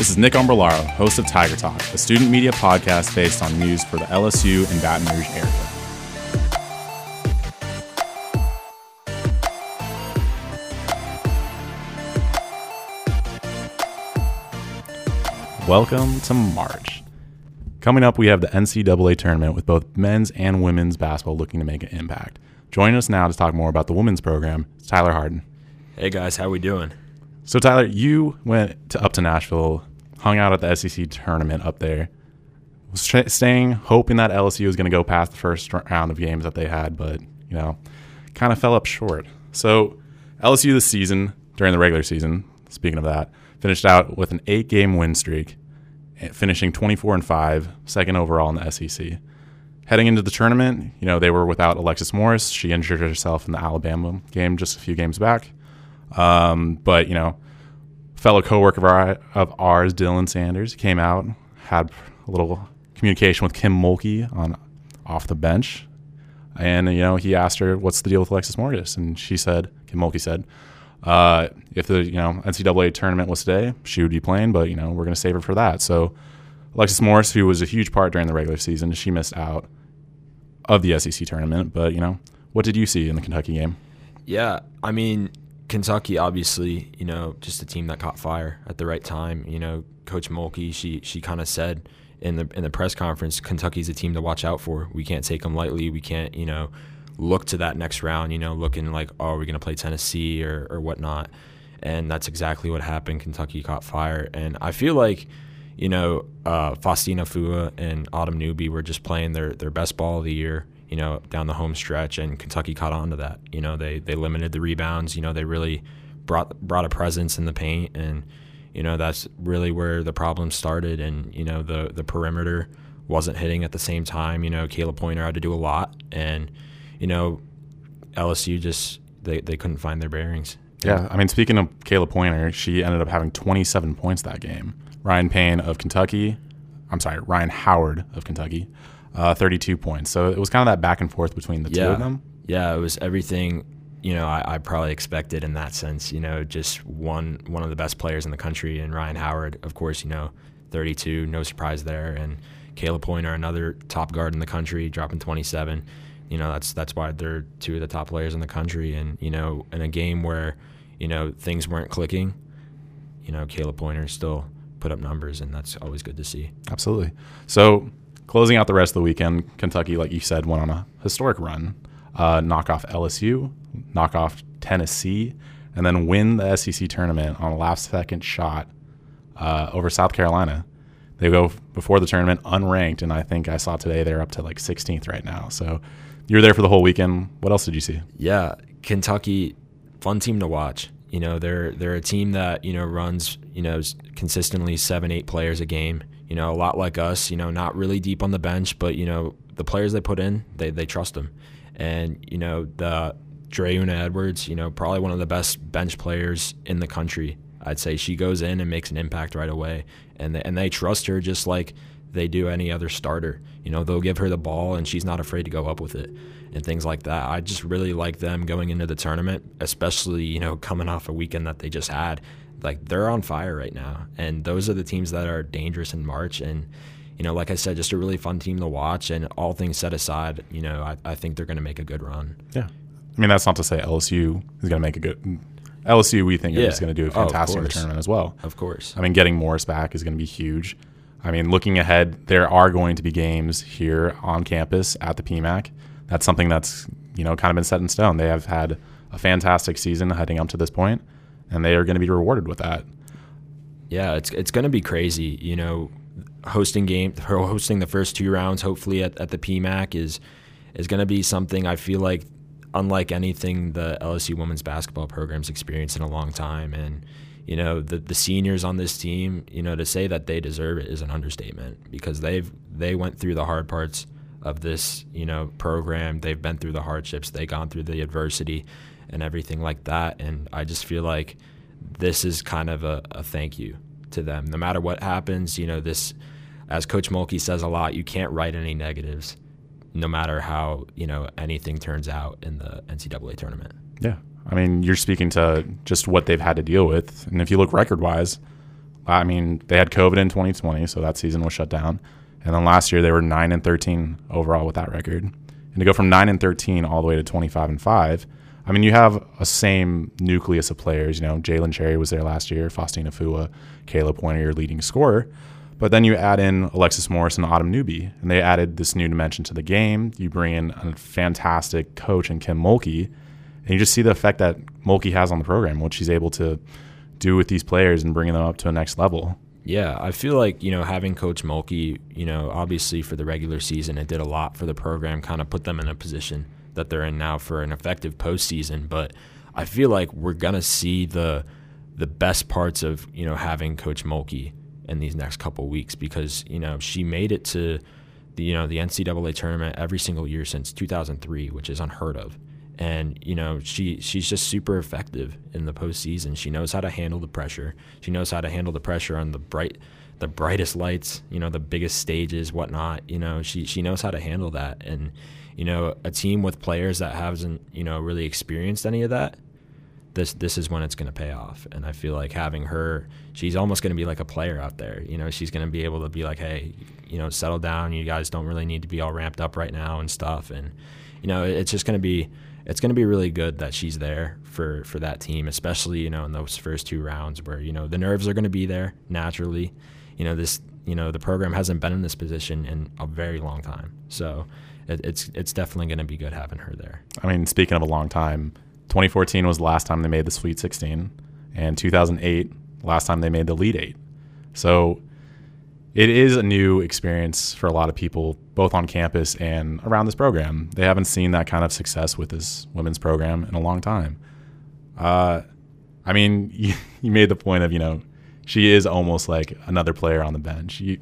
This is Nick Umbrellaro, host of Tiger Talk, a student media podcast based on news for the LSU and Baton Rouge area. Welcome to March. Coming up, we have the NCAA tournament with both men's and women's basketball looking to make an impact. Joining us now to talk more about the women's program is Tyler Harden. Hey guys, how we doing? So Tyler, you went to, up to Nashville hung out at the SEC tournament up there. Was staying, hoping that LSU was going to go past the first round of games that they had, but you know, kind of fell up short. So LSU this season during the regular season, speaking of that, finished out with an eight-game win streak, eh, finishing 24 and five, second overall in the SEC. Heading into the tournament, you know, they were without Alexis Morris. She injured herself in the Alabama game just a few games back. Um, but you know, fellow coworker of, our, of ours, Dylan Sanders, came out, had a little communication with Kim Mulkey on off the bench, and you know he asked her what's the deal with Alexis Morris, and she said, Kim Mulkey said, uh, if the you know NCAA tournament was today, she would be playing, but you know we're going to save her for that. So Alexis Morris, who was a huge part during the regular season, she missed out of the SEC tournament. But you know, what did you see in the Kentucky game? Yeah, I mean, Kentucky, obviously, you know, just a team that caught fire at the right time. You know, Coach Mulkey, she she kind of said in the in the press conference, Kentucky's a team to watch out for. We can't take them lightly. We can't, you know, look to that next round. You know, looking like, oh, are we going to play Tennessee or or whatnot? And that's exactly what happened. Kentucky caught fire, and I feel like, you know, uh, Faustine Aifuwa and Autumn Newby were just playing their their best ball of the year you know, down the home stretch, and Kentucky caught on to that. You know, they they limited the rebounds. You know, they really brought brought a presence in the paint, and you know that's really where the problem started. And you know, the the perimeter wasn't hitting at the same time. You know, Khayla Pointer had to do a lot, and you know, LSU just they they couldn't find their bearings. Yeah, I mean, speaking of Khayla Pointer, she ended up having 27 points that game. Ryan Payne of Kentucky, I'm sorry, Rhyne Howard of Kentucky uh, 32 points. So it was kind of that back and forth between the yeah. two of them. Yeah, it was everything you know I, I, probably expected in that sense. You know, just one one of the best players in the country, and Rhyne Howard, of course, you know, 32, no surprise there, and Khayla Pointer, another top guard in the country, dropping 27. You know, that's that's why they're two of the top players in the country, and you know, in a game where you know things weren't clicking, you know, Khayla Pointer still put up numbers, and that's always good to see. Absolutely. So Closing out the rest of the weekend, Kentucky, like you said, went on a historic run, uh, knock off LSU, knock off Tennessee, and then win the SEC tournament on a last second shot uh, over South Carolina. They go before the tournament unranked, and I think I saw today they're up to like 16th right now. So you were there for the whole weekend. What else did you see? Yeah, Kentucky, fun team to watch. You know, they're they're a team that you know runs you know consistently seven eight players a game you know, a lot like us, you know, not really deep on the bench, but, you know, the players they put in, they, they trust them. And, you know, the Dre'Una Edwards, you know, probably one of the best bench players in the country. I'd say she goes in and makes an impact right away. And they, and they trust her just like they do any other starter. You know, they'll give her the ball and she's not afraid to go up with it and things like that. I just really like them going into the tournament, especially, you know, coming off a weekend that they just had like they're on fire right now, and those are the teams that are dangerous in March. And you know, like I said, just a really fun team to watch. And all things set aside, you know, I, I think they're going to make a good run. Yeah, I mean that's not to say LSU is going to make a good. LSU, we think, yeah. is going to do a oh, fantastic oh, tournament as well. Of course. I mean, getting Morris back is going to be huge. I mean, looking ahead, there are going to be games here on campus at the PMAC. That's something that's you know kind of been set in stone. They have had a fantastic season heading up to this point and they are going to be rewarded with that. Yeah, it's it's going to be crazy. You know, hosting game, hosting the first two rounds, hopefully at, at the PMAC is is going to be something I feel like unlike anything the LSU women's basketball program's experienced in a long time. And you know, the the seniors on this team, you know, to say that they deserve it is an understatement because they've they went through the hard parts of this, you know, program. They've been through the hardships. They've gone through the adversity and everything like that. And I just feel like this is kind of a, a thank you to them. No matter what happens, you know, this, as Coach Mulkey says a lot, you can't write any negatives, no matter how, you know, anything turns out in the NCAA tournament. Yeah. I mean, you're speaking to just what they've had to deal with. And if you look record wise, I mean, they had COVID in 2020, so that season was shut down. And then last year they were 9 and 13 overall with that record. And to go from 9 and 13 all the way to 25 and 5, I mean, you have a same nucleus of players. You know, Jailin Cherry was there last year, Faustine Aifuwa, Khayla Pointer, your leading scorer. But then you add in Alexis Morris and Autumn Newby, and they added this new dimension to the game. You bring in a fantastic coach in Kim Mulkey, and you just see the effect that Mulkey has on the program, what she's able to do with these players and bringing them up to a next level. Yeah, I feel like you know having Coach Mulkey, you know, obviously for the regular season, it did a lot for the program, kind of put them in a position that they're in now for an effective postseason. But I feel like we're gonna see the the best parts of you know having Coach Mulkey in these next couple weeks because you know she made it to the you know the NCAA tournament every single year since 2003, which is unheard of. And you know she she's just super effective in the postseason. She knows how to handle the pressure. She knows how to handle the pressure on the bright the brightest lights, you know, the biggest stages, whatnot. You know, she she knows how to handle that. And you know, a team with players that hasn't you know really experienced any of that this this is when it's going to pay off. And I feel like having her, she's almost going to be like a player out there. You know, she's going to be able to be like, hey, you know, settle down. You guys don't really need to be all ramped up right now and stuff. And you know, it's just going to be it's going to be really good that she's there for for that team, especially you know in those first two rounds where you know the nerves are going to be there naturally. You know this you know the program hasn't been in this position in a very long time, so it, it's it's definitely going to be good having her there. I mean, speaking of a long time 2014 was the last time they made the Sweet 16, and 2008 last time they made the Elite Eight. So it is a new experience for a lot of people, both on campus and around this program. They haven't seen that kind of success with this women's program in a long time. Uh, I mean, you, you, made the point of you know she is almost like another player on the bench. You,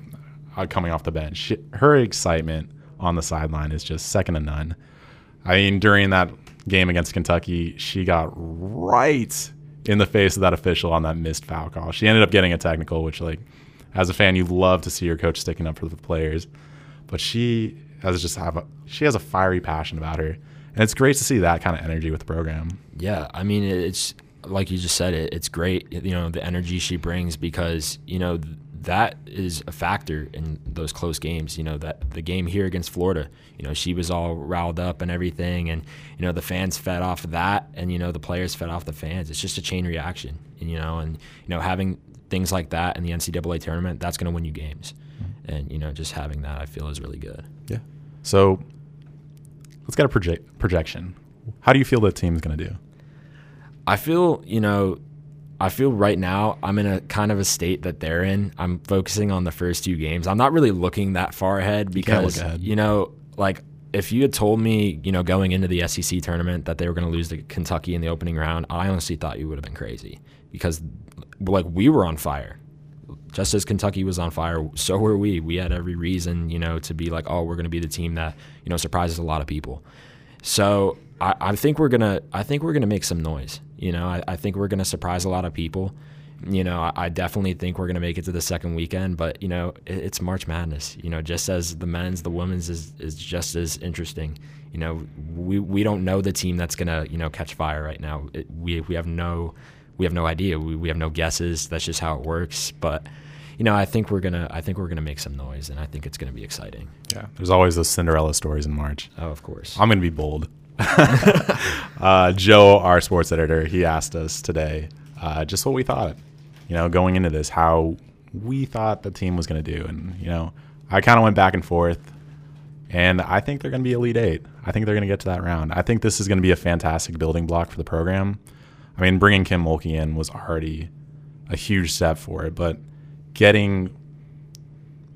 uh, coming off the bench, she, her excitement on the sideline is just second to none. I mean, during that game against Kentucky, she got right in the face of that official on that missed foul call. She ended up getting a technical, which, like, as a fan, you love to see your coach sticking up for the players. But she has just have a she has a fiery passion about her, and it's great to see that kind of energy with the program. Yeah, I mean, it's like you just said it. It's great, you know, the energy she brings because you know that is a factor in those close games. You know that the game here against Florida, you know she was all riled up and everything, and you know the fans fed off of that, and you know the players fed off the fans. It's just a chain reaction, and you know, and you know having things like that in the NCAA tournament, that's going to win you games, mm-hmm. and you know just having that I feel is really good. Yeah. So let's get a project projection. How do you feel the team's going to do? I feel you know I feel right now I'm in a kind of a state that they're in. I'm focusing on the first two games. I'm not really looking that far ahead because you, ahead. you know, like if you had told me, you know, going into the SEC tournament that they were going to lose to Kentucky in the opening round, I honestly thought you would have been crazy because like we were on fire. Just as Kentucky was on fire, so were we. We had every reason, you know, to be like, oh, we're going to be the team that, you know, surprises a lot of people. So I, I think we're gonna I think we're gonna make some noise. You know, I, I think we're gonna surprise a lot of people. You know, I, I definitely think we're gonna make it to the second weekend, but you know, it, it's March Madness. You know, just as the men's, the women's is is just as interesting. You know, we we don't know the team that's gonna you know catch fire right now. It, we we have no we have no idea. We we have no guesses. That's just how it works. But you know, I think we're gonna I think we're gonna make some noise, and I think it's gonna be exciting. Yeah, there's always those Cinderella stories in March. Oh, of course. I'm gonna be bold. uh, Joe, our sports editor, he asked us today uh, just what we thought, you know, going into this, how we thought the team was going to do. And, you know, I kind of went back and forth, and I think they're going to be Elite Eight. I think they're going to get to that round. I think this is going to be a fantastic building block for the program. I mean, bringing Kim Mulkey in was already a huge step for it, but getting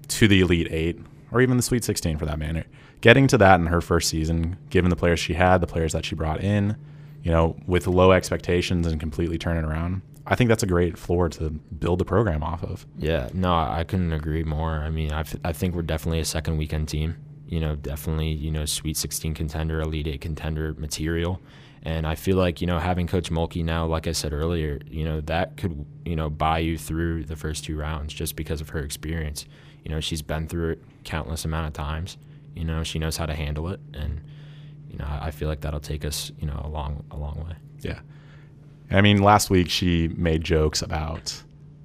to the Elite Eight, or even the Sweet 16 for that matter, getting to that in her first season, given the players she had, the players that she brought in, you know, with low expectations and completely turning around, I think that's a great floor to build the program off of. Yeah, no, I couldn't agree more. I mean, I, I think we're definitely a second weekend team. You know, definitely, you know, Sweet 16 contender, Elite 8 contender material. And I feel like, you know, having Coach Mulkey now, like I said earlier, you know, that could, you know, buy you through the first two rounds just because of her experience. You know, she's been through it countless amount of times. You know, she knows how to handle it, and you know, I feel like that'll take us, you know, a long, a long way. Yeah. I mean, last week she made jokes about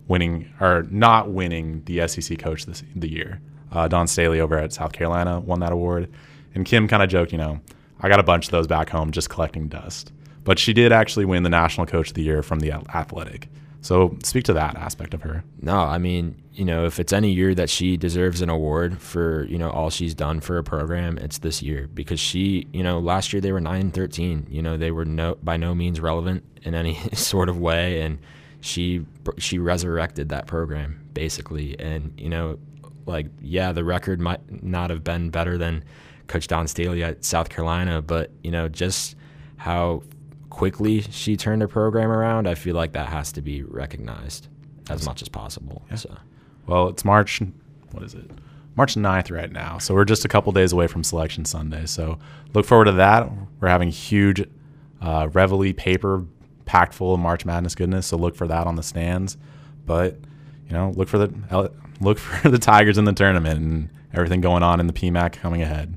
winning or not winning the SEC Coach this the year. Uh, Dawn Staley over at South Carolina won that award, and Kim kind of joked, you know, I got a bunch of those back home just collecting dust. But she did actually win the National Coach of the Year from the Athletic. So speak to that aspect of her. No, I mean, you know, if it's any year that she deserves an award for, you know, all she's done for a program, it's this year. Because she, you know, last year they were 9 13, You know, they were no by no means relevant in any sort of way. And she she resurrected that program basically. And, you know, like yeah, the record might not have been better than Coach Dawn Staley at South Carolina, but, you know, just how quickly she turned her program around, I feel like that has to be recognized as much as possible. Yeah. So. Well, it's March. What is it? March 9th right now. So we're just a couple days away from Selection Sunday. So look forward to that. We're having huge uh, Reveille paper packed full of March Madness goodness. So look for that on the stands. But you know, look for the look for the Tigers in the tournament and everything going on in the PMAC coming ahead.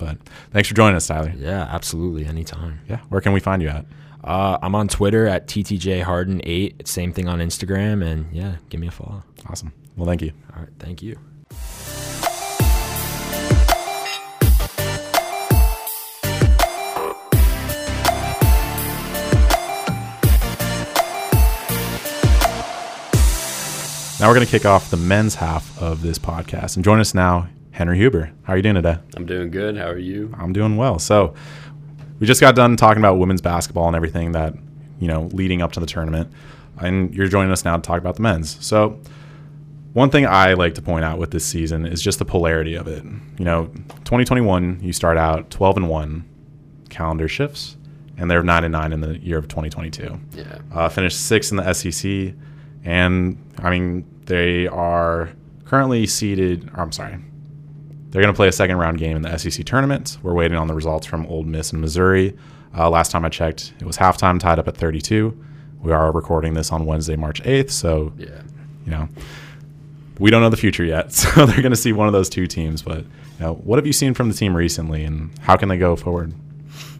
But thanks for joining us, Tyler. Yeah, absolutely. Anytime. Yeah. Where can we find you at? Uh, I'm on Twitter at TTJHarden8. Same thing on Instagram. And yeah, give me a follow. Awesome. Well, thank you. All right. Thank you. Now we're going to kick off the men's half of this podcast. And join us now Henry Huber. How are you doing today? I'm doing good. How are you? I'm doing well. So, we just got done talking about women's basketball and everything that, you know, leading up to the tournament. And you're joining us now to talk about the men's. So, one thing I like to point out with this season is just the polarity of it. You know, 2021, you start out 12 and 1, calendar shifts, and they're 9 and 9 in the year of 2022. Yeah. Uh, finished sixth in the SEC, and I mean, they are currently seeded, I'm sorry, they're going to play a second round game in the SEC tournament. We're waiting on the results from Ole Miss and Missouri. Uh, last time I checked, it was halftime tied up at 32. We are recording this on Wednesday, March 8th. So, yeah. you know, we don't know the future yet. So they're going to see one of those two teams. But, you know, what have you seen from the team recently and how can they go forward?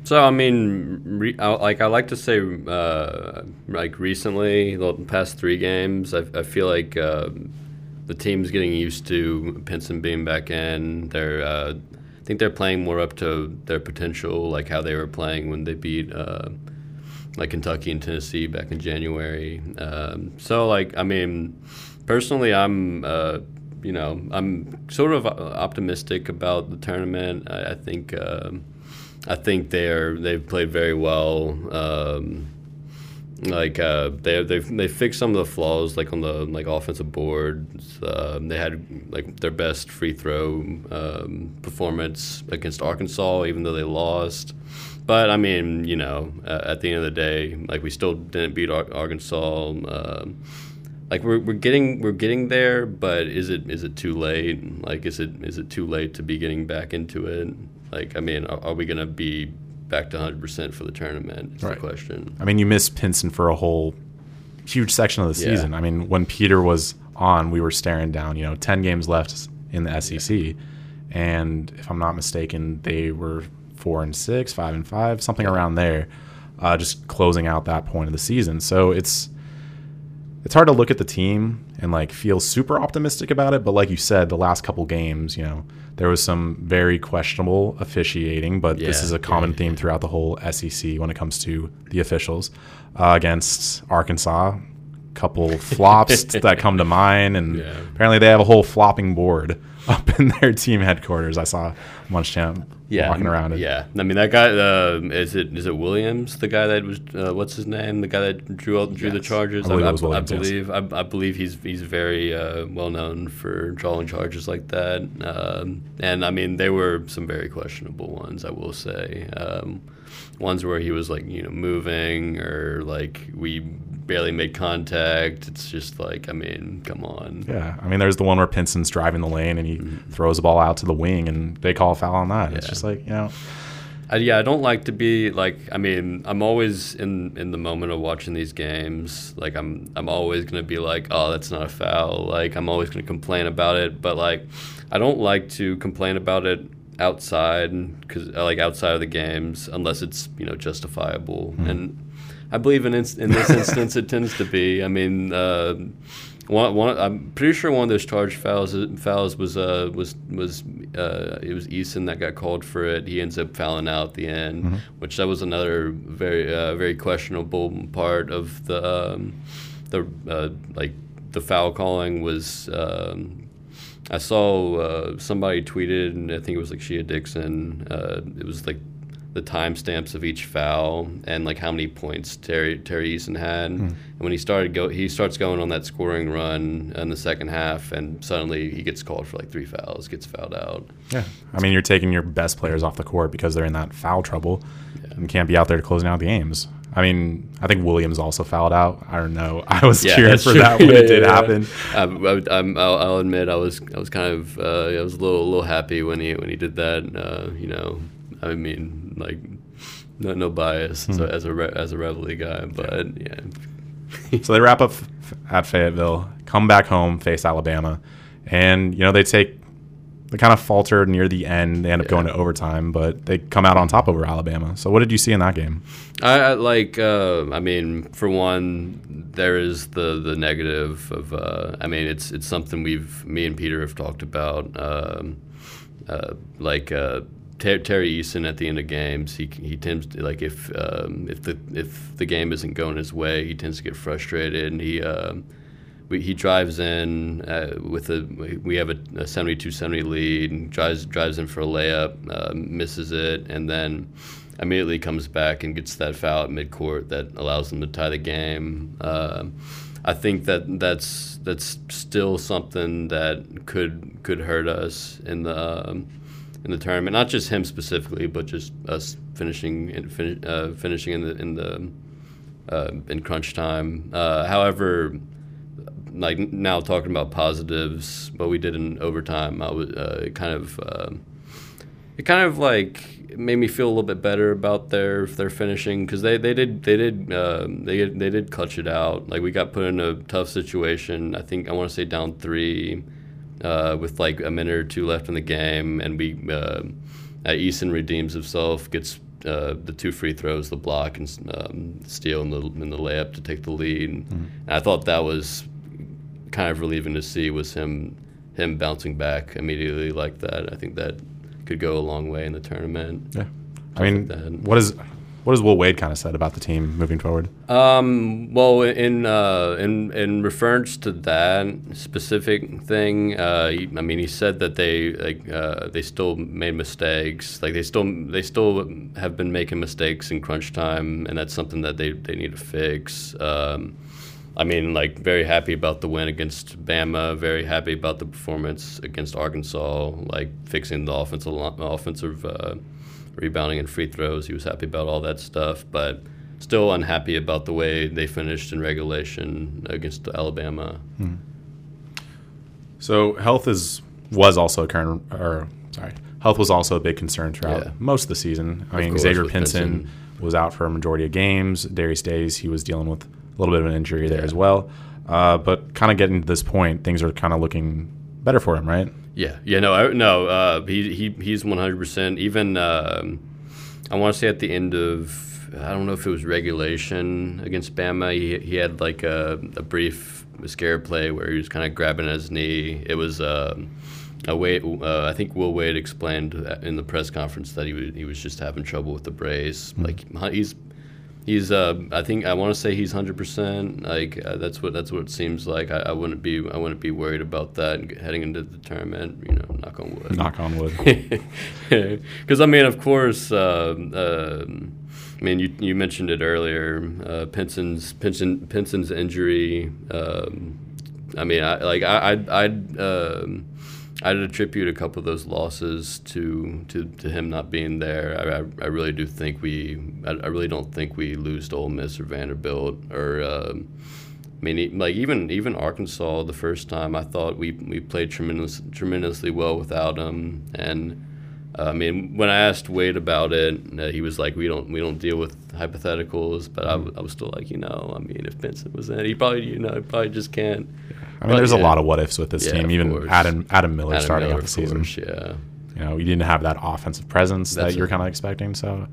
So I mean, re, I, like I like to say, uh, like recently, the past three games, I, I feel like uh, the team's getting used to Pinson being back in. They're, uh, I think they're playing more up to their potential, like how they were playing when they beat uh, like Kentucky and Tennessee back in January. Um, so, like, I mean, personally, I'm, uh, you know, I'm sort of optimistic about the tournament. I, I think, um, I think they're they've played very well. Um, like uh, they they they fixed some of the flaws like on the like offensive boards. Um, they had like their best free throw um, performance against Arkansas, even though they lost. But I mean, you know, at the end of the day, like we still didn't beat Ar- Arkansas. Uh, like we're, we're getting we're getting there, but is it is it too late? Like is it is it too late to be getting back into it? Like I mean, are, are we gonna be back to 100% for the tournament is right. the question. I mean, you missed Pinson for a whole huge section of the season. Yeah. I mean, when Peter was on, we were staring down, you know, 10 games left in the SEC. Yeah. And if I'm not mistaken, they were four and six, five and five, something around there, uh, just closing out that point of the season. So it's it's hard to look at the team and like feel super optimistic about it. But like you said, the last couple games, you know, there was some very questionable officiating, but yeah, this is a common yeah, theme throughout the whole SEC when it comes to the officials. Uh, against Arkansas, couple flops that come to mind, and apparently they have a whole flopping board up in their team headquarters. I saw Muschamp yeah, walking around. It. Yeah, I mean that guy uh, is it is it Williams, the guy that was uh, what's his name, the guy that drew drew yes. the charges. I believe, I, I, Williams, I believe, yes. I, I, believe he's he's very uh, well known for drawing charges like that. Um, and I mean they were some very questionable ones, I will say. Um, ones where he was like you know moving or like we barely made contact. It's just like, I mean, come on. Yeah, I mean, there's the one where Pinson's driving the lane and he mm-hmm. throws the ball out to the wing, and they call a foul on that. Yeah. It's just like, you know. I, yeah, I don't like to be like. I mean, I'm always in in the moment of watching these games. Like, I'm I'm always gonna be like, oh, that's not a foul. Like, I'm always gonna complain about it. But like, I don't like to complain about it outside because like outside of the games unless it's you know justifiable mm-hmm. and I believe in in this instance it tends to be. I mean, uh, one, one I'm pretty sure one of those charge fouls fouls was uh, was was uh, it was Eason that got called for it. He ends up fouling out at the end, Mm-hmm. which that was another very uh, very questionable part of the um, the uh, like the foul calling was. Um, I saw uh, somebody tweeted, and I think it was like Shea Dixon. Uh, it was like the timestamps of each foul and like how many points Tari Tari Eason had. And when he started go, he starts going on that scoring run in the second half, and suddenly he gets called for like three fouls, gets fouled out. Yeah. I mean, you're taking your best players off the court because they're in that foul trouble and can't be out there to closing out the games. I mean, I think Williams also fouled out. I don't know. I was Yeah, cheering for true. that when Yeah, it did yeah, yeah. happen. I, I, I'm, I'll, I'll admit I was I was kind of uh, I was a little a little happy when he when he did that. Uh, you know, I mean like no no bias Hmm. so as a re- as a Reveille guy, but yeah. So they wrap up at Fayetteville, come back home, face Alabama, and you know they take they kind of faltered near the end. They end up Yeah. going to overtime, but they come out on top over Alabama. So what did you see in that game? I, I like. Uh, I mean, for one, there is the the negative of. Uh, I mean, it's it's something we've me and Peter have talked about. Um, uh, like uh, Ter- Tari Eason at the end of games, he he tends to like if um, if the if the game isn't going his way, he tends to get frustrated and he. um we, he drives in uh, with a we have a, a 72-70 lead and drives drives in for a layup uh, misses it and then immediately comes back and gets that foul at midcourt that allows them to tie the game um, I think that that's that's still something that could could hurt us in the um, in the tournament not just him specifically but just us finishing in, fin- uh, finishing in the in the uh, in crunch time uh, however like now talking about positives, what we did in overtime, I was uh, it kind of um it kind of like made me feel a little bit better about their their finishing because they, they did they did um, they they did clutch it out. Like we got put in a tough situation. I think I want to say down three uh, with like a minute or two left in the game, and we uh, Eason redeems himself, gets uh, the two free throws, the block, and um, steal in the in the layup to take the lead. And I thought that was kind of relieving to see was him him bouncing back immediately like that. I think that could go a long way in the tournament. Yeah, I mean, like what is what has Will Wade kind of said about the team moving forward? Um, well, in uh, in in reference to that specific thing, uh, he, I mean, he said that they like uh, they still made mistakes. Like they still they still have been making mistakes in crunch time, and that's something that they, they need to fix. Um, I mean, like very happy about the win against Bama. Very happy about the performance against Arkansas. Like fixing the offensive offensive uh, rebounding and free throws. He was happy about all that stuff, but still unhappy about the way they finished in regulation against Alabama. So health is was also a current or sorry, health was also a big concern throughout Yeah. most of the season. I Of mean, course, Xavier Pinson Pinson. was out for a majority of games. Darius Days he was dealing with a little bit of an injury there Yeah. as well. Uh, but kind of getting to this point, things are kind of looking better for him, right? Yeah, yeah, no, I, no. Uh, he he he's one hundred percent. Even um, I want to say at the end of I don't know if it was regulation against Bama. He he had like a, a brief scare play where he was kind of grabbing at his knee. It was. um a Wade, uh, I think Will Wade explained in the press conference that he was, he was just having trouble with the brace. Like he's He's, uh, I think, I want to say he's hundred percent. Like uh, that's what that's what it seems like. I, I wouldn't be, I wouldn't be worried about that heading into the tournament. You know, knock on wood. Knock on wood. Because I mean, of course, uh, um I mean, you, you mentioned it earlier. Uh, Pinson's Pinson, Pinson's injury. Um, I mean, I like I I'd, I'd um, I'd attribute a couple of those losses to to, to him not being there. I, I, I really do think we. I, I really don't think we lose to Ole Miss or Vanderbilt or. Um, I mean, like even even Arkansas the first time, I thought we we played tremendous, tremendously well without him. And uh, I mean, when I asked Wade about it, uh, he was like, "We don't we don't deal with hypotheticals." But I, w- I was still like, you know, I mean, if Pinson was in, he probably you know he probably just can't. I mean, there's a lot of what ifs with this Yeah, team. Even course. Adam Adam Miller Adam starting Miller, out the season. course, yeah. You know, you didn't have that offensive presence That's that you're kind of expecting. So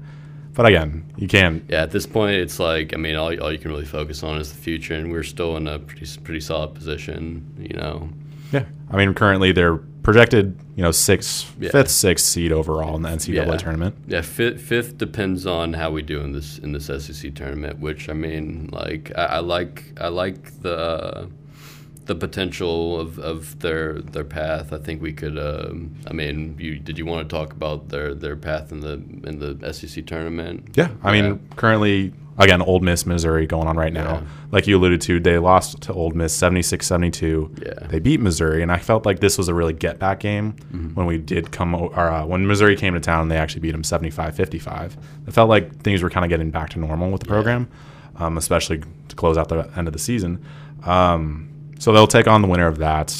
but again, you can't. Yeah, at this point, it's like I mean, all, all you can really focus on is the future, and we're still in a pretty pretty solid position. You know, Yeah, I mean, currently they're projected, you know, sixth, Yeah. fifth, sixth seed overall in the NCAA Yeah. tournament. yeah. Fifth, fifth depends on how we do in this in this SEC tournament. Which I mean, like I, I like I like the uh, the potential of, of their their path. I think we could. Um, I mean, you, did you want to talk about their their path in the in the SEC tournament? Yeah, I mean, Yeah. currently, again, Ole Miss, Missouri going on right now. Yeah. Like you alluded to, they lost to Ole Miss 76 72. Yeah. They beat Missouri, and I felt like this was a really get back game Mm-hmm. when we did come, or uh, when Missouri came to town, they actually beat them 75 55. It felt like things were kind of getting back to normal with the program, um, especially to close out the end of the season. Um, so they'll take on the winner of that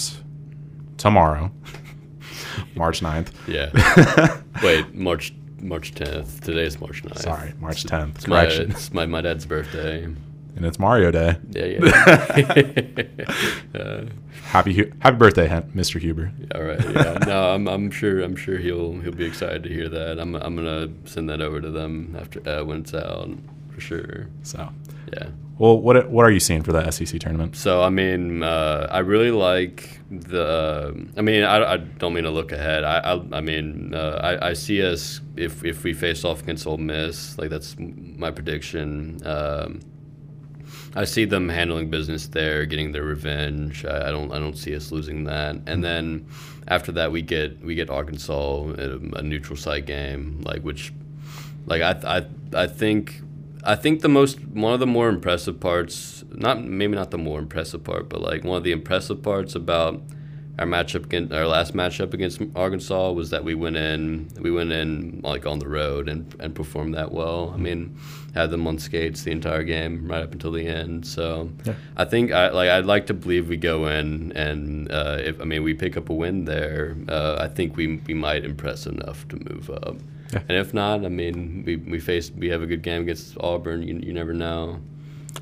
tomorrow, March 9th. Yeah. Wait, March March tenth. Today's March 9th. Sorry, March 10th. It's my, Correction. it's my, my dad's birthday. and it's Mario Day. Yeah, yeah. uh, Happy Hu- Happy birthday, Mr. Huber. all right. Yeah. No, I'm, I'm sure I'm sure he'll he'll be excited to hear that. I'm I'm gonna send that over to them after uh, when it's out for sure. So, Yeah. Well, what what are you seeing for that SEC tournament? So I mean, uh, I really like the. I mean, I, I don't mean to look ahead. I I, I mean, uh, I, I see us if if we face off against Ole Miss, like that's my prediction. Um, I see them handling business there, getting their revenge. I, I don't I don't see us losing that. And then after that, we get we get Arkansas a, a neutral site game, like which, like I I I think I think the most one of the more impressive parts, not maybe not the more impressive part, but like one of the impressive parts about our matchup against our last matchup against Arkansas was that we went in we went in like on the road and and performed that well. I mean, had them on skates the entire game right up until the end. So Yeah. I think I like I'd like to believe we go in and uh, if I mean we pick up a win there, uh, I think we we might impress enough to move up. Yeah. And if not, I mean we we face we have a good game against Auburn. You, you never know.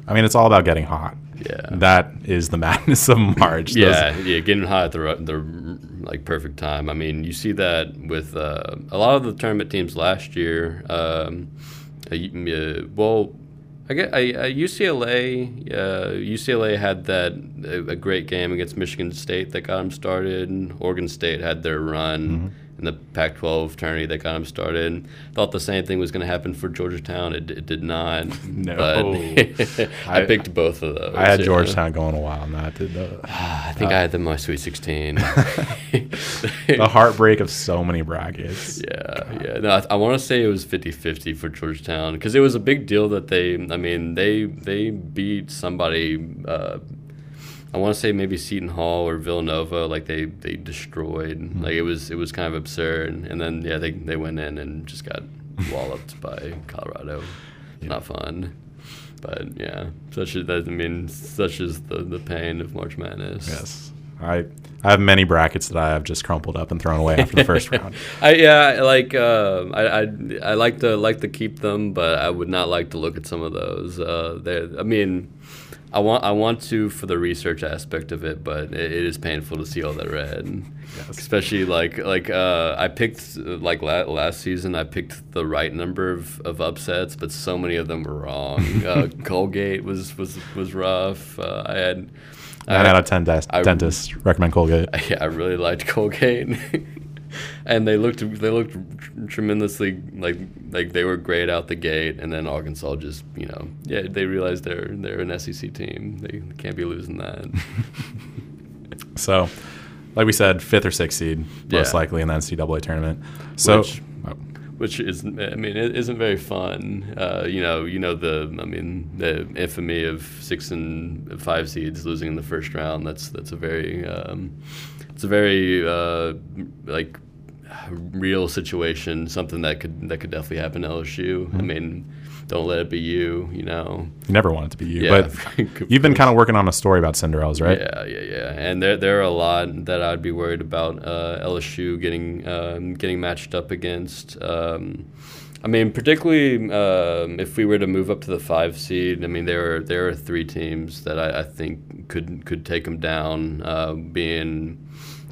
I mean, it's all about getting hot. Yeah. That is the madness of March. Those- Yeah, yeah, getting hot at the the like perfect time. I mean, you see that with uh, a lot of the tournament teams last year. Um, uh, uh, well, I get I, I UCLA. Uh, UCLA had that a, a great game against Michigan State that got them started. and Oregon State had their run. In the Pac-12 tourney that got them started, thought the same thing was going to happen for Georgetown. It, it did not. No. but I, I- picked both of those. I had. Georgetown going a while, and that did the, I think I had them my Sweet 16. the heartbreak of so many brackets. yeah, yeah. No, I, I want to say it was 50-50 for Georgetown because it was a big deal that they. I mean, they they beat somebody. Uh, I want to say maybe Seton Hall or Villanova. Like they they destroyed. Like it was it was kind of absurd. And then yeah, they they went in and just got walloped by Colorado. Not fun. But yeah, such is that. I mean, such is the, the pain of March Madness. Yes. I I have many brackets that I have just crumpled up and thrown away after the first round. I yeah, like uh, I, I I like to like to keep them, but I would not like to look at some of those. Uh, I mean, I want I want to for the research aspect of it, but it, it is painful to see all that red. Yes. Especially like like uh, I picked like la- last season, I picked the right number of, of upsets, but so many of them were wrong. uh, Colgate was was was rough. Uh, I had. Nine out of ten des- I- dentists recommend Colgate. Yeah, I really liked Colgate, and they looked they looked tremendously like like they were great out the gate, and then Arkansas just you know yeah they realized they're they're an SEC team they can't be losing that. So, like we said, fifth or sixth seed, most Yeah. likely in the NCAA tournament. So, Which- oh, Which is, I mean, it isn't very fun. Uh, you know, you know the, I mean, the infamy of six and five seeds losing in the first round. That's that's a very, um, it's a very uh, like real situation. Something that could that could definitely happen to LSU. I mean, don't let it be you. You know. you never want it to be you, Yeah. but you've been kind of working on a story about Cinderellas, right? Yeah, yeah, yeah. And there, there are a lot that I'd be worried about uh, LSU getting um, getting matched up against. Um, I mean, particularly um, if we were to move up to the five seed. I mean, there are there are three teams that I, I think could could take them down. Uh, being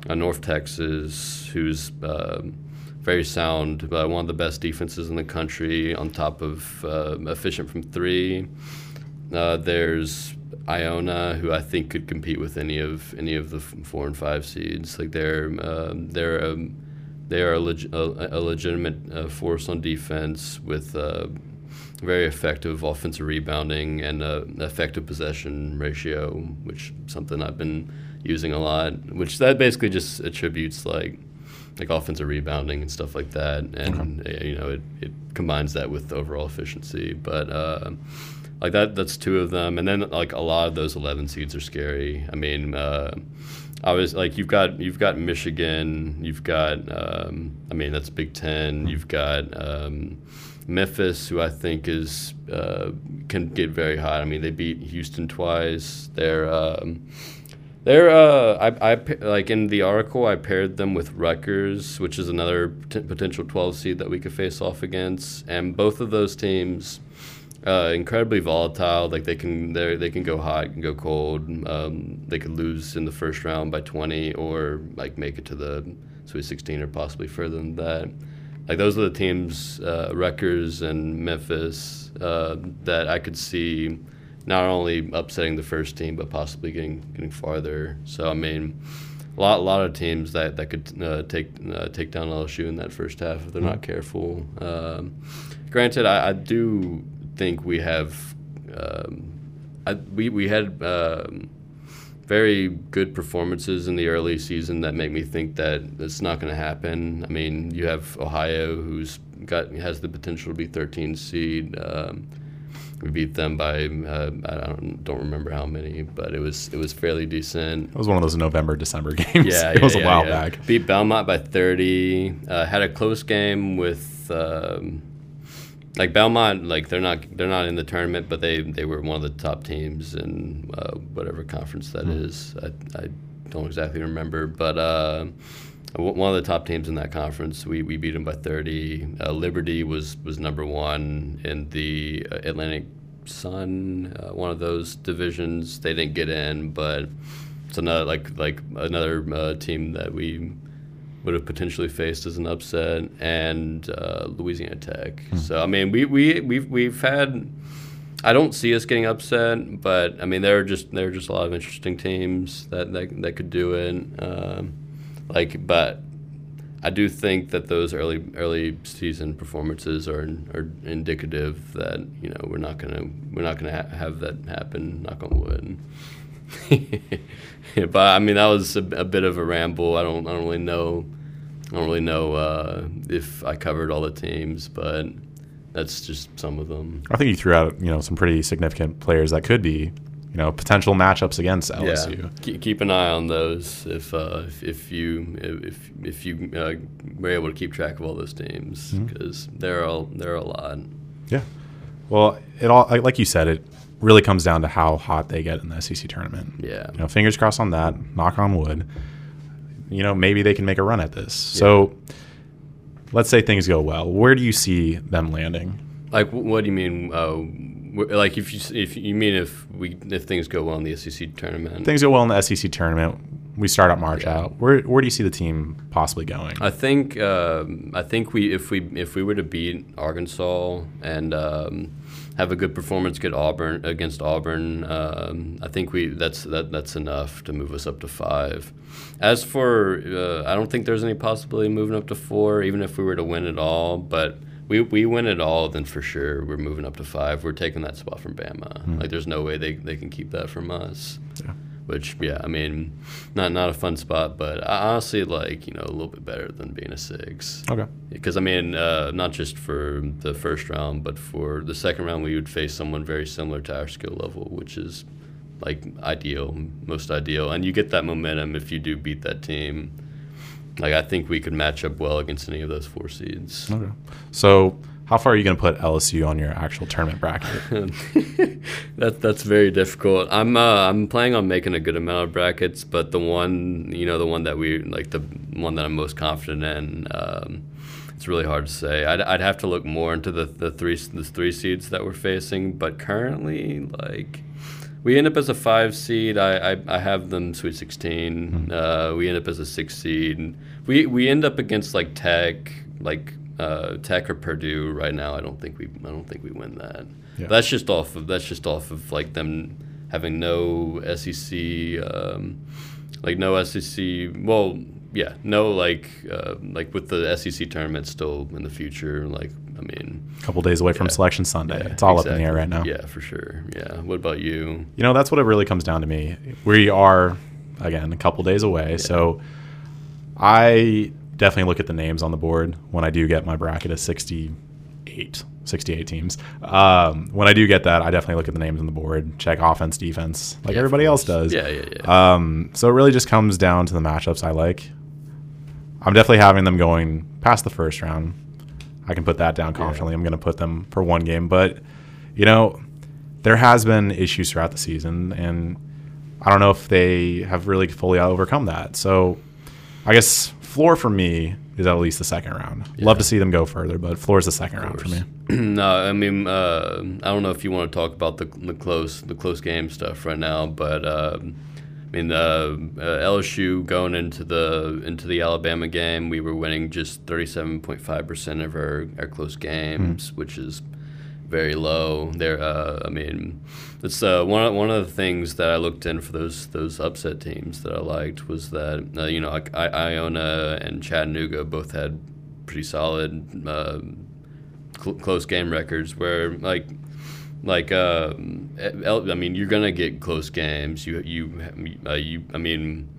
uh, North Texas, who's um very sound, uh, one of the best defenses in the country. On top of uh, efficient from three, there's Iona, who I think could compete with any of any of the four and five seeds. Like they're um, they're um, they are a, leg- a, a legitimate force on defense with very effective offensive rebounding and uh, effective possession ratio, which something I've been using a lot. Which that basically just attributes like like offensive rebounding and stuff like that, and uh, you know it, it combines that with overall efficiency. But uh, like that, that's two of them, and then like a lot of those eleven seeds are scary. I mean. Uh, I was like, you've got you've got Michigan, you've got um, I mean that's Big Ten, you've got um, Memphis, who I think is uh, can get very hot. I mean they beat Houston twice. They're um, they're uh, I, I like in the article I paired them with Rutgers, which is another t- potential 12 seed that we could face off against, and both of those teams. Uh, incredibly volatile. Like they can, they they can go hot, can go cold. Um, they could lose in the first round by 20, or like make it to the Sweet 16 or possibly further than that. Like those are the teams, uh, Rutgers and Memphis, uh, that I could see not only upsetting the first team but possibly getting getting farther. So I mean, a lot a lot of teams that that could uh, take uh, take down LSU in that first half if they're not careful. Um, granted, I, I do think we have um, I, we we had. Um, very good performances in the early season that make me think that it's not going to happen. I mean, you have Ohio, who's got has the potential to be 13 seed. Um, we beat them by uh, I don't don't remember how many, but it was it was fairly decent. It was one of those November December games. Yeah, it yeah, was a while yeah. back. Beat Belmont by 30. Uh, had a close game with. Um, like Belmont, like they're not they're not in the tournament, but they, they were one of the top teams in uh, whatever conference that Hmm. is. I, I don't exactly remember, but uh, one of the top teams in that conference. We, we beat them by 30. Uh, Liberty was was number one in the uh, Atlantic Sun, uh, one of those divisions. They didn't get in, but it's another like like another uh, team that we would have potentially faced as an upset, and uh, Louisiana Tech. So I mean, we we we've we've had. I don't see us getting upset, but I mean, there are just there are just a lot of interesting teams that that, that could do it. Um, like, but I do think that those early early season performances are are indicative that you know we're not gonna we're not gonna ha- have that happen. Knock on wood. but I mean that was a, a bit of a ramble. I don't I don't really know I don't really know uh, if I covered all the teams, but that's just some of them. I think you threw out you know some pretty significant players that could be you know potential matchups against LSU. Yeah, keep, keep an eye on those if uh, if, if you if if you uh, were able to keep track of all those teams because there are a- there are a lot. Yeah. Well, it all like like you said, it really comes down to how hot they get in the SEC tournament. Yeah. You know, fingers crossed on that. Knock on wood. You know, maybe they can make a run at this. So, let's say things go well. Where do you see them landing? Like, what do you mean? Uh, wh- like, if you if you mean if we if things go well in the SEC tournament, Things go well in the SEC tournament. We start at March Yeah. out. Where where do you see the team possibly going? I think um, I think we if we if we were to beat Arkansas and um, have a good performance get Auburn against Auburn, um, I think we that's that that's enough to move us up to five. As for uh, I don't think there's any possibility of moving up to four, even if we were to win it all. But we we win it all, then for sure we're moving up to five. We're taking that spot from Bama. Like there's no way they they can keep that from us Yeah. which yeah, I mean, not not a fun spot, but I honestly like you know a little bit better than being a six. Okay. Because I mean, uh, not just for the first round, but for the second round, we would face someone very similar to our skill level, which is like ideal, most ideal, and you get that momentum if you do beat that team. Like I think we could match up well against any of those four seeds. Okay. So, how far are you going to put LSU on your actual tournament bracket? that that's very difficult. I'm uh, I'm planning on making a good amount of brackets, but the one you know the one that we like the one that I'm most confident in. Um, it's really hard to say. I'd, I'd have to look more into the, the three the three seeds that we're facing, but currently like we end up as a five seed. I, I, I have them Sweet 16. Uh, we end up as a six seed. We we end up against like Tech, like uh, Tech or Purdue right now, I don't think we I don't think we win that. Yeah. That's just off of that's just off of like them having no SEC, um, like no SEC. Well, yeah, no like uh, like with the SEC tournament still in the future. Like mean, A couple days away from Selection Sunday. yeah, it's all up in the air right now. Yeah, for sure. Yeah. What about you? You know, that's what it really comes down to me. We are, again, a couple days away. So I definitely look at the names on the board when I do get my bracket of 68, 68 teams. Um, when I do get that, I definitely look at the names on the board, check offense, defense, like Yeah, everybody else does. Yeah, yeah, yeah. Um, so it really just comes down to the matchups I like. I'm definitely having them going past the first round. I can put that down confidently. I'm going to put them for one game, but you know, there has been issues throughout the season, and I don't know if they have really fully overcome that. So I guess floor for me is at least the second round. Love to see them go further, but floor is the second round for me. no, I mean, uh, I don't know if you want to talk about the, the close the close game stuff right now, but um mean, uh, uh, LSU going into the into the Alabama game, we were winning just thirty seven point five percent of our, our close games, which is very low. There, uh, I mean, it's uh, one of, one of the things that I looked in for those those upset teams that I liked was that uh, you know like I, Iona and Chattanooga both had pretty solid uh, cl- close game records where like like uh, I mean you're gonna get close games. You you uh, you I mean.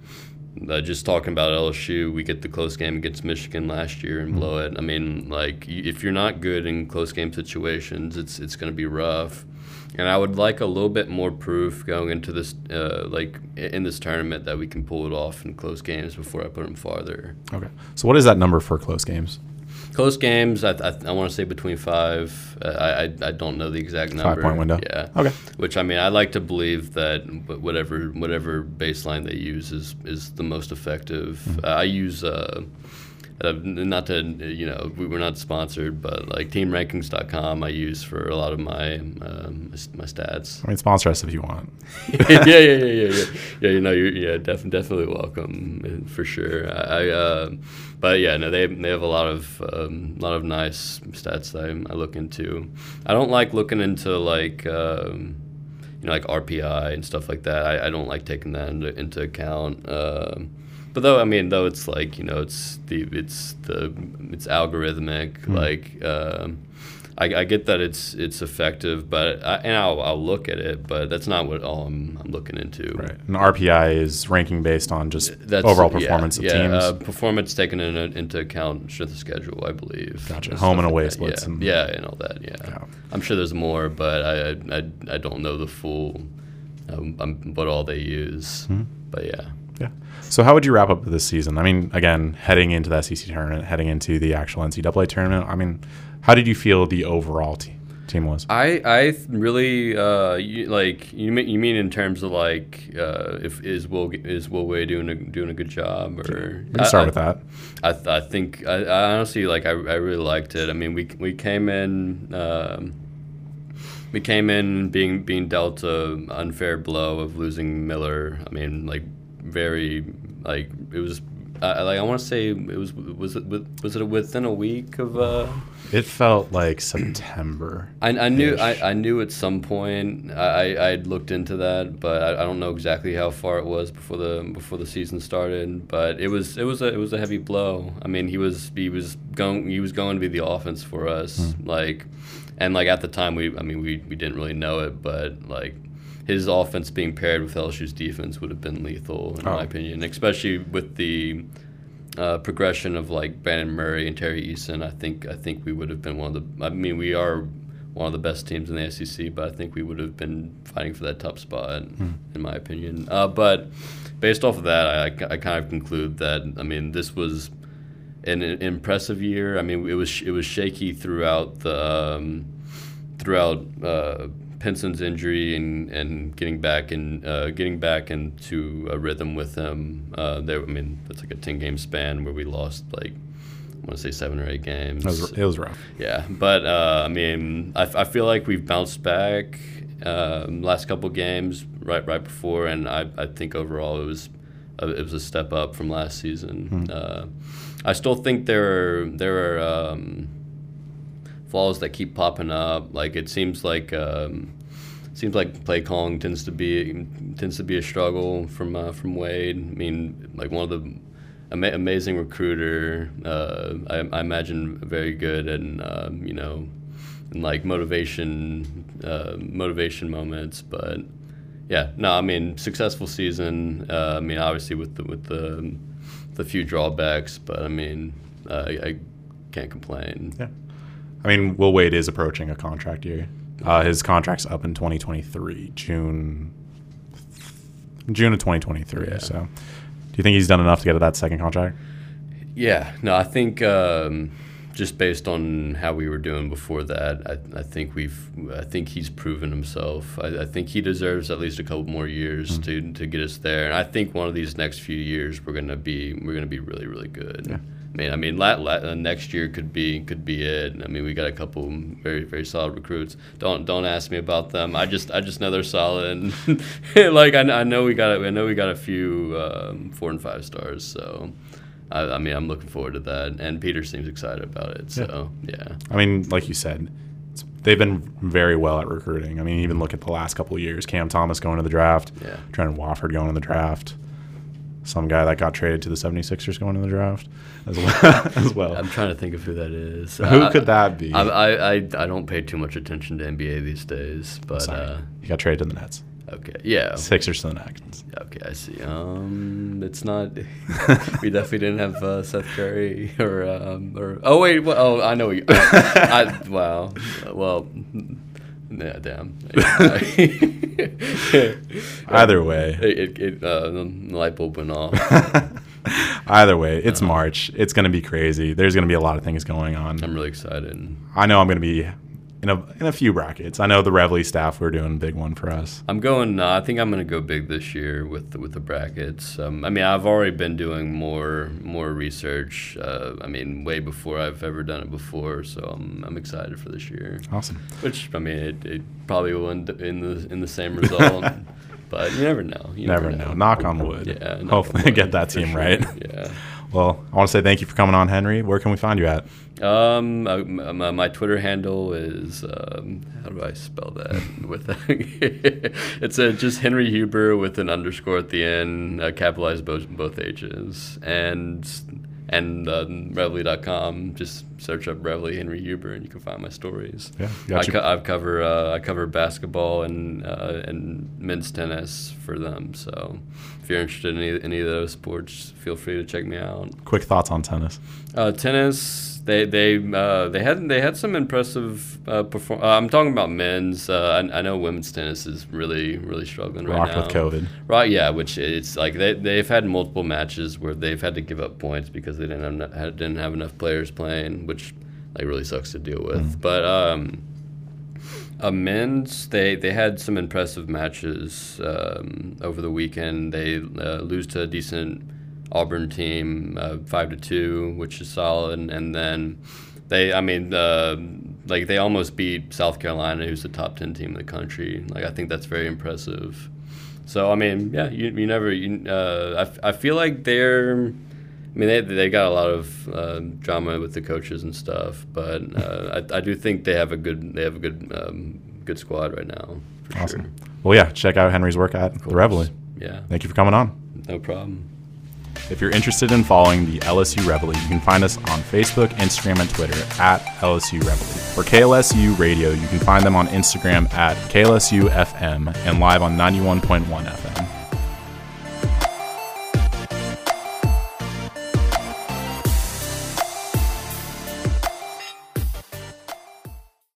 Uh, just talking about LSU, we get the close game against Michigan last year and blow it. I mean, like if you're not good in close game situations, it's it's going to be rough. And I would like a little bit more proof going into this, uh, like in this tournament, that we can pull it off in close games before I put them farther. Okay. So what is that number for close games? Close games, I, I, I want to say between five. Uh, I, I don't know the exact number. Five-point window? Yeah. Okay. Which I mean, I like to believe that whatever whatever baseline they use is is the most effective. Mm-hmm. Uh, I use. Uh, uh, not to you know we were not sponsored, but like TeamRankings.com I use for a lot of my um, my, stats. I mean, sponsor us if you want. yeah, yeah, yeah, yeah, yeah. Yeah, you know, you're yeah, def- definitely welcome for sure. I, I uh, but yeah, no, they they have a lot of um, lot of nice stats that I, I look into. I don't like looking into like. Um, you know, like RPI and stuff like that. I, I don't like taking that into, into account. Um, but though, I mean, though it's like you know, it's the it's the it's algorithmic. Like, um, I, I get that it's it's effective, but I, and I'll, I'll look at it, but that's not what all I'm, I'm looking into. Right. And RPI is ranking based on just That's overall yeah, performance of yeah, teams. Uh, performance taken in, into account strength of schedule, I believe. Gotcha. Home and away that. splits Yeah. and- yeah, and all that. Yeah. Yeah. I'm sure there's more, but I I, I don't know the full um, um, what all they use. Hmm. But yeah. Yeah. So how would you wrap up this season? I mean, again, heading into the SEC tournament, heading into the actual NCAA tournament. I mean, how did you feel the overall te- team was? I I really uh you, like you mean you mean in terms of like uh if is Will is Will Wade doing a doing a good job or We can start I, with that. I, th- I think I, I honestly like I, I really liked it. I mean we we came in um, we came in being being dealt a unfair blow of losing Miller. I mean like very like it was I like I want to say it was was it was it within a week of uh It felt like September. I, I knew I, I knew at some point I I I'd looked into that, but I, I don't know exactly how far it was before the before the season started. But it was it was a it was a heavy blow. I mean, he was he was going he was going to be the offense for us, like, and like at the time we I mean we we didn't really know it, but like. His offense being paired with LSU's defense would have been lethal, in Oh. my opinion, especially with the uh, progression of like Brandon Murray and Tari Eason, I think I think we would have been one of the. I mean, we are one of the best teams in the SEC, but I think we would have been fighting for that top spot, in my opinion. Uh, but based off of that, I, I kind of conclude that I mean this was an, an impressive year. I mean, it was it was shaky throughout the um, throughout uh, Pinson's injury and, and getting back and uh, getting back into a rhythm with them. Uh, there, I mean, it's like a ten game span where we lost like I want to say seven or eight games. It was, it was rough. Yeah, but uh, I mean, I, I feel like we've bounced back um, last couple games right right before, and I, I think overall it was a it was a step up from last season. Uh, I still think there are, there are um, flaws that keep popping up. Like it seems like um, seems like play calling tends to be tends to be a struggle from uh, from Wade. I mean, like one of the ama- amazing recruiter. Uh, I, I imagine very good and um, you know, and like motivation uh, motivation moments. But yeah, no, I mean successful season. Uh, I mean obviously with the with the the few drawbacks, but I mean uh, I, I can't complain. Yeah. I mean, Will Wade is approaching a contract year. Uh, his contract's up in 2023, June June of 2023. Yeah. So, do you think he's done enough to get to that second contract? Yeah, no, I think um, just based on how we were doing before that, I, I think we've, I think he's proven himself. I, I think he deserves at least a couple more years to to get us there, and I think one of these next few years we're gonna be we're gonna be really really good. Yeah. I mean, I mean, la, la, uh, next year could be could be it. I mean, we got a couple very very solid recruits. Don't don't ask me about them. I just I just know they're solid. like I, I know we got I know we got a few um, four and five stars. So I, I mean, I'm looking forward to that. And Peter seems excited about it. So yeah, I mean, like you said, it's, they've been very well at recruiting. I mean, even look at the last couple of years. Cam Thomas going to the draft, Yeah. Trendon Watford going to the draft, some guy that got traded to the 76ers going in the draft as well. as well. I'm trying to think of who that is. Who I- could that be? I, I, I, I don't pay too much attention to NBA these days, but uh, he got traded to the Nets. okay, yeah, Sixers to the Nets. okay, I see. Um, it's not. we definitely didn't have uh, Seth Curry or um, or oh wait, well, oh I know. You, I, I, wow, well, yeah, damn. Either way. it, it, uh, the light bulb went off. Either way, it's Uh-huh. March. It's going to be crazy. There's going to be a lot of things going on. I'm really excited. I know I'm going to be in a in a few brackets. I know the Reveille staff we're doing a big one for us. I'm going. Uh, I think I'm going to go big this year with the, with the brackets. Um, I mean, I've already been doing more more research. Uh, I mean, way before I've ever done it before. So I'm, I'm excited for this year. Awesome. Which I mean, it, it probably will end in the in the same result. but you never know. You Never know. Knock on wood. Yeah. Hopefully on wood, get that team sure. right. Yeah. Well, I want to say thank you for coming on, Henry. Where can we find you at? Um, uh, my, my Twitter handle is um, how do I spell that? with it's a, just Henry Huber with an underscore at the end, uh, capitalized both both H's, and and um, Reveille.com. Just search up Reveille Henry Huber, and you can find my stories. Yeah, I, got you. co- I cover uh, I cover basketball and uh, and men's tennis for them. So if you're interested in any, any of those sports, feel free to check me out. Quick thoughts on tennis. Uh, tennis, they they uh, they had they had some impressive uh, perform. Uh, I'm talking about men's. Uh, I, I know women's tennis is really really struggling right Rocked now. with COVID. Right, yeah, which it's like they they've had multiple matches where they've had to give up points because they didn't have didn't have enough players playing, which like really sucks to deal with. But um, uh, men's they they had some impressive matches um, over the weekend. They uh, lose to a decent Auburn team uh, five to two, which is solid, and then they I mean. Uh, like they almost beat South Carolina, who's the top ten team in the country. Like I think that's very impressive. So I mean, yeah, you, you never. You, uh, I, f- I feel like they're. I mean, they they got a lot of uh, drama with the coaches and stuff, but uh, I, I do think they have a good they have a good um, good squad right now. For Awesome. Sure. Well, yeah, check out Henry's work at the Reveille. Yeah, Thank you for coming on. no problem. If you're interested in following the LSU Reveille, you can find us on Facebook, Instagram, and Twitter at LSU Reveille. For KLSU Radio, you can find them on Instagram at KLSU FM and live on 91.1 FM.